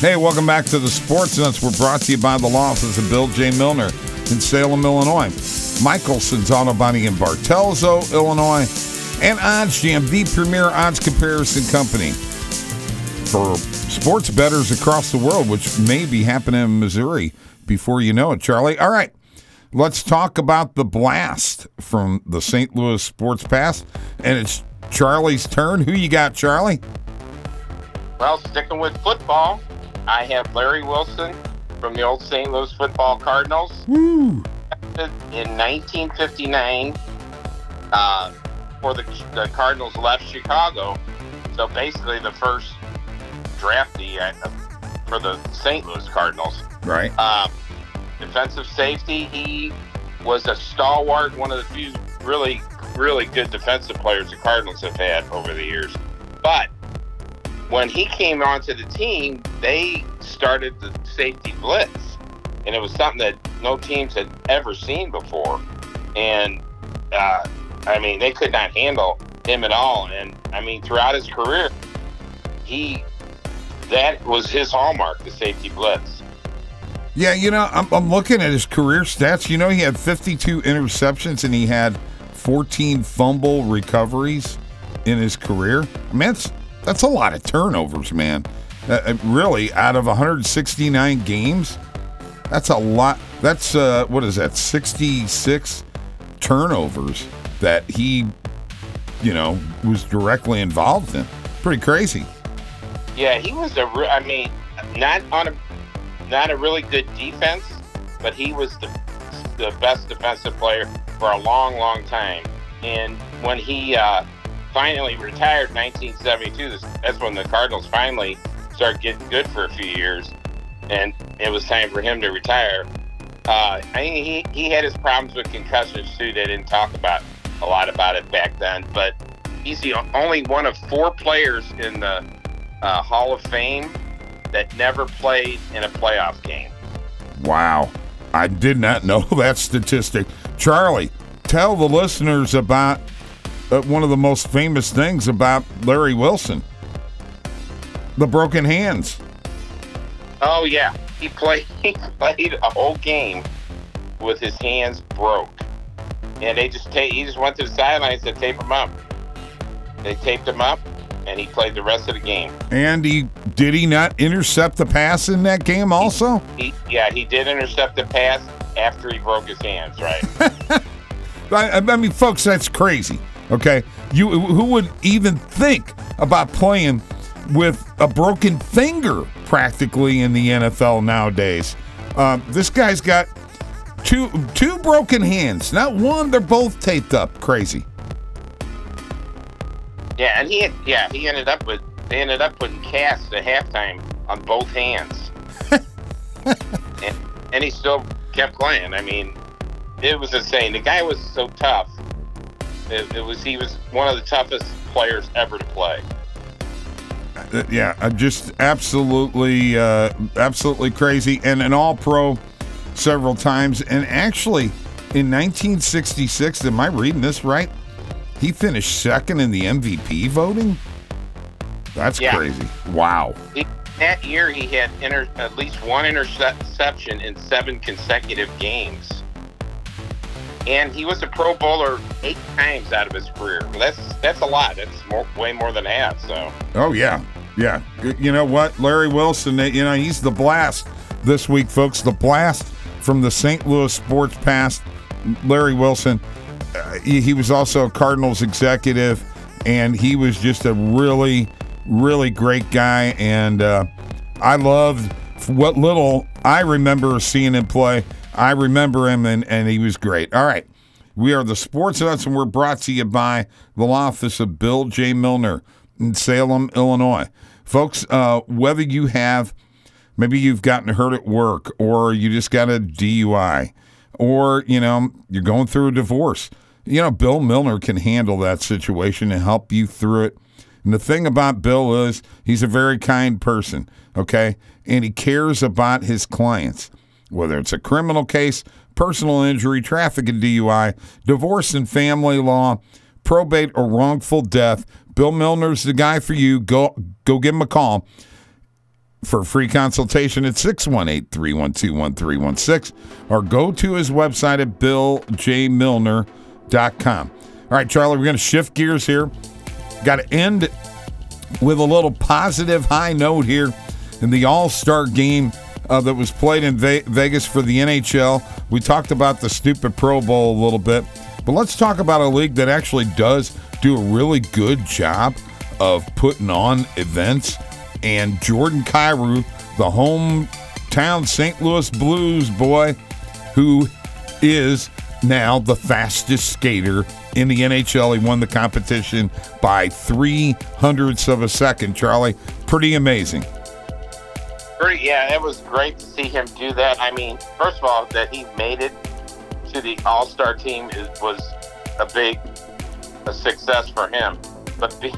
Hey, welcome back to the Sports Nutz. We're brought to you by the law office of Bill J. Milner in Salem, Illinois. Michelson's Auto Body in Bartelso, Illinois. And OddsJam, the premier odds comparison company for sports bettors across the world, which may be happening in Missouri before you know it, Charlie. All right, let's talk about the blast from the St. Louis Sports Past. And it's Charlie's turn. Who you got, Charlie? Well, sticking with football, I have Larry Wilson from the old St. Louis Football Cardinals. Woo! In 1959, uh, before the, the Cardinals left Chicago, so basically the first draftee uh, for the St. Louis Cardinals. Right. Um, defensive safety, he was a stalwart, one of the few really, really good defensive players the Cardinals have had over the years. But when he came onto the team, they started the safety blitz. And it was something that no teams had ever seen before. And, uh, I mean, they could not handle him at all. And, I mean, throughout his career, he, that was his hallmark, the safety blitz. Yeah, you know, I'm, I'm looking at his career stats. You know, he had 52 interceptions and he had 14 fumble recoveries in his career. I mean, that's, that's a lot of turnovers, man. Uh, uh really, out of 169 games, that's a lot. That's, uh, what is that, 66 turnovers that he, you know, was directly involved in. Pretty crazy. Yeah, he was a. Re- I mean, not on a not a really good defense, but he was the the best defensive player for a long, long time. And when he uh, finally retired in 1972, that's when the Cardinals finally started getting good for a few years, and it was time for him to retire. Uh, I mean, he, he had his problems with concussions too. They didn't talk about a lot about it back then, but he's the only one of four players in the uh, Hall of Fame that never played in a playoff game. Wow. I did not know that statistic. Charlie, tell the listeners about Uh, one of the most famous things about Larry Wilson the broken hands. Oh, yeah. He played, he played a whole game with his hands broke. And they just ta- he just went to the sidelines to tape him up. They taped him up, and he played the rest of the game. And he did he not intercept the pass in that game also? He, yeah, he did intercept the pass after he broke his hands, right? I, I mean, folks, that's crazy. Okay, you who would even think about playing with a broken finger practically in the NFL nowadays? Uh, this guy's got two two broken hands, not one. They're both taped up. Crazy. Yeah, and he had, yeah he ended up with they ended up putting casts at halftime on both hands, and, and he still kept playing. I mean, it was insane. The guy was so tough. It, it was he was one of the toughest players ever to play. Uh, yeah, uh, just absolutely, uh, absolutely crazy, and an All Pro several times, and actually in 1966. Am I reading this right? He finished second in the MVP voting. That's Yeah. crazy. Wow. He, that year, he had inter, at least one interception in seven consecutive games. And he was a Pro Bowler eight times out of his career. That's that's a lot. That's more, way more than half. So Oh yeah, yeah. You know what, Larry Wilson? You know he's the blast this week, folks. The blast from the St. Louis Sports Past. Larry Wilson. Uh, he, he was also a Cardinals executive, and he was just a really, really great guy. And uh, I loved what little I remember seeing him play. I remember him, and, and he was great. All right. We are the Sports Nutz, and we're brought to you by the office of Bill J. Milner in Salem, Illinois. Folks, uh, whether you have maybe you've gotten hurt at work or you just got a DUI or, you know, you're going through a divorce, you know, Bill Milner can handle that situation and help you through it. And the thing about Bill is he's a very kind person, okay? And he cares about his clients, whether it's a criminal case, personal injury, traffic and DUI, divorce and family law, probate or wrongful death. Bill Milner's the guy for you. Go go give him a call. for free consultation at 618 312 1316 or go to his website at billjmilner.com. All right, Charlie, we're going to shift gears here. Got to end with a little positive high note here in the All Star game uh, that was played in Ve- Vegas for the NHL. We talked about the stupid Pro Bowl a little bit, but let's talk about a league that actually does do a really good job of putting on events. And Jordan Kyrou, the hometown St. Louis Blues boy, who is now the fastest skater in the NHL. He won the competition by three hundredths of a second. Charlie, pretty amazing. Yeah, it was great to see him do that. I mean, first of all, that he made it to the All Star team is, was a big a success for him. But be,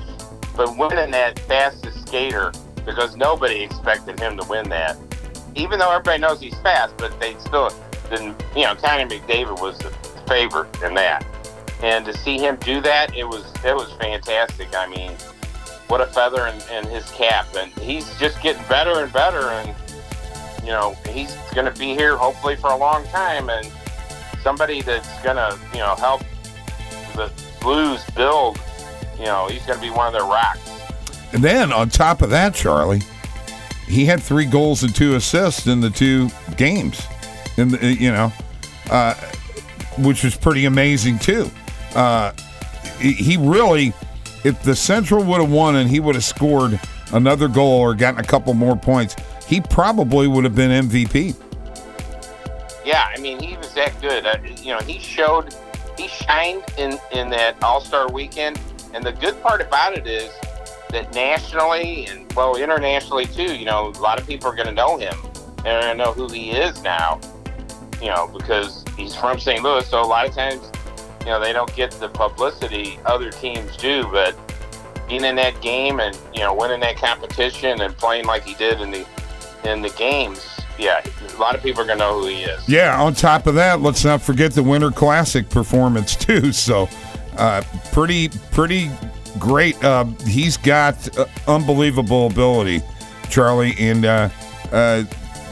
but winning that fastest skater because nobody expected him to win that. Even though everybody knows he's fast, but they still didn't. You know, Connor McDavid was the favorite in that, and to see him do that, it was it was fantastic. I mean, what a feather in, in his cap, and he's just getting better and better, and you know he's going to be here hopefully for a long time, and somebody that's going to you know help the Blues build. You know, he's going to be one of their rocks. And then on top of that, Charlie, he had three goals and two assists in the two games, in the, you know, uh, which was pretty amazing too. Uh, he really, if the Central would have won and he would have scored another goal or gotten a couple more points, he probably would have been MVP. Yeah, I mean, he was that good. Uh, you know, he showed, he shined in in that All Star weekend. And the good part about it is that nationally and well internationally too, you know, a lot of people are going to know him and going to know who he is now. You know, because he's from St. Louis, so a lot of times, you know, they don't get the publicity other teams do. But being in that game and you know winning that competition and playing like he did in the in the games, yeah, a lot of people are to know who he is. Yeah. On top of that, let's not forget the Winter Classic performance too. So, uh, pretty pretty great. Uh, he's got uh, unbelievable ability, Charlie, and uh, uh,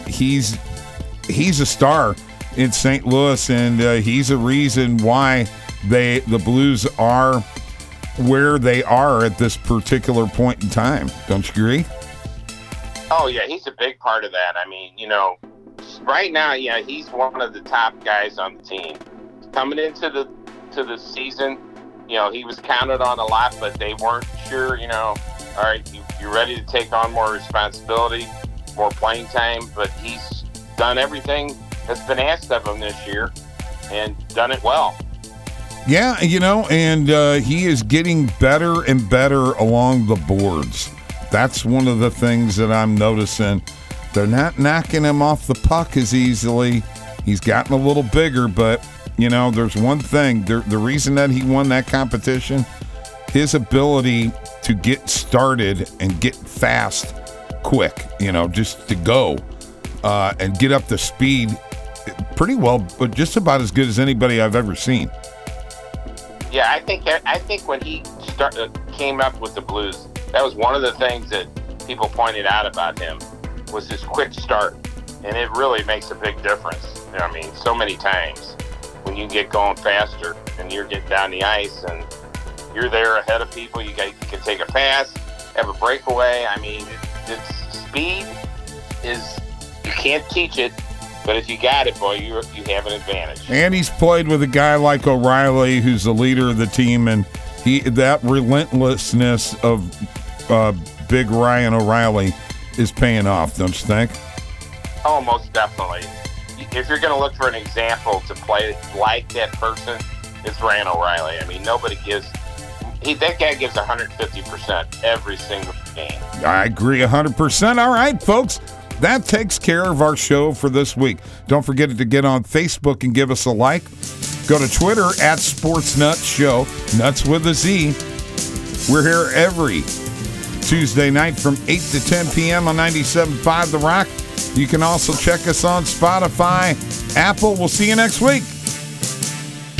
he's he's a star in St. Louis, and uh, he's a reason why they the Blues are where they are at this particular point in time. Don't you agree? Oh yeah, he's a big part of that. I mean, you know, right now, yeah, he's one of the top guys on the team. Coming into the to the season, you know, he was counted on a lot, but they weren't sure, you know, all right, you, you're ready to take on more responsibility, more playing time, but he's done everything that's been asked of him this year and done it well. Yeah, you know, and uh, he is getting better and better along the boards. That's one of the things that I'm noticing. They're not knocking him off the puck as easily. He's gotten a little bigger, but you know, there's one thing. The, the reason that he won that competition, his ability to get started and get fast, quick. You know, just to go uh, and get up to speed, pretty well, but just about as good as anybody I've ever seen. Yeah, I think I think when he start, uh, came up with the Blues, that was one of the things that people pointed out about him was his quick start, and it really makes a big difference. I mean, so many times when you get going faster and you're getting down the ice and you're there ahead of people, you, got, you can take a pass, have a breakaway. I mean, it, it's speed is you can't teach it, but if you got it, boy, you you have an advantage. And he's played with a guy like O'Reilly, who's the leader of the team, and he that relentlessness of uh, Big Ryan O'Reilly is paying off, don't you think? Oh, most definitely. If you're going to look for an example to play like that person, it's Ryan O'Reilly. I mean, nobody gives. He, that guy gives 150% every single game. I agree 100%. All right, folks. That takes care of our show for this week. Don't forget to get on Facebook and give us a like. Go to Twitter at Sports Nutz Show, nuts with a Z. We're here every Tuesday night from 8 to 10 p.m. on 97.5 The Rock. You can also check us on Spotify, Apple. We'll see you next week.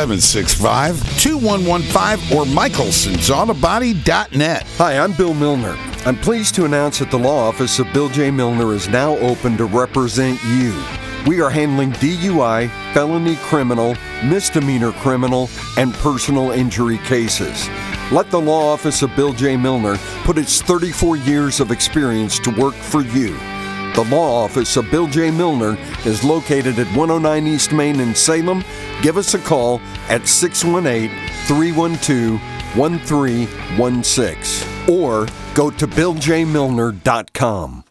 765 2115 or michelsonsautobody.net. Hi, I'm Bill Milner. I'm pleased to announce that the law office of Bill J. Milner is now open to represent you. We are handling DUI, felony criminal, misdemeanor criminal, and personal injury cases. Let the law office of Bill J. Milner put its 34 years of experience to work for you. The law office of Bill J. Milner is located at 109 East Main in Salem. Give us a call at 618 312 1316 or go to BillJMilner.com.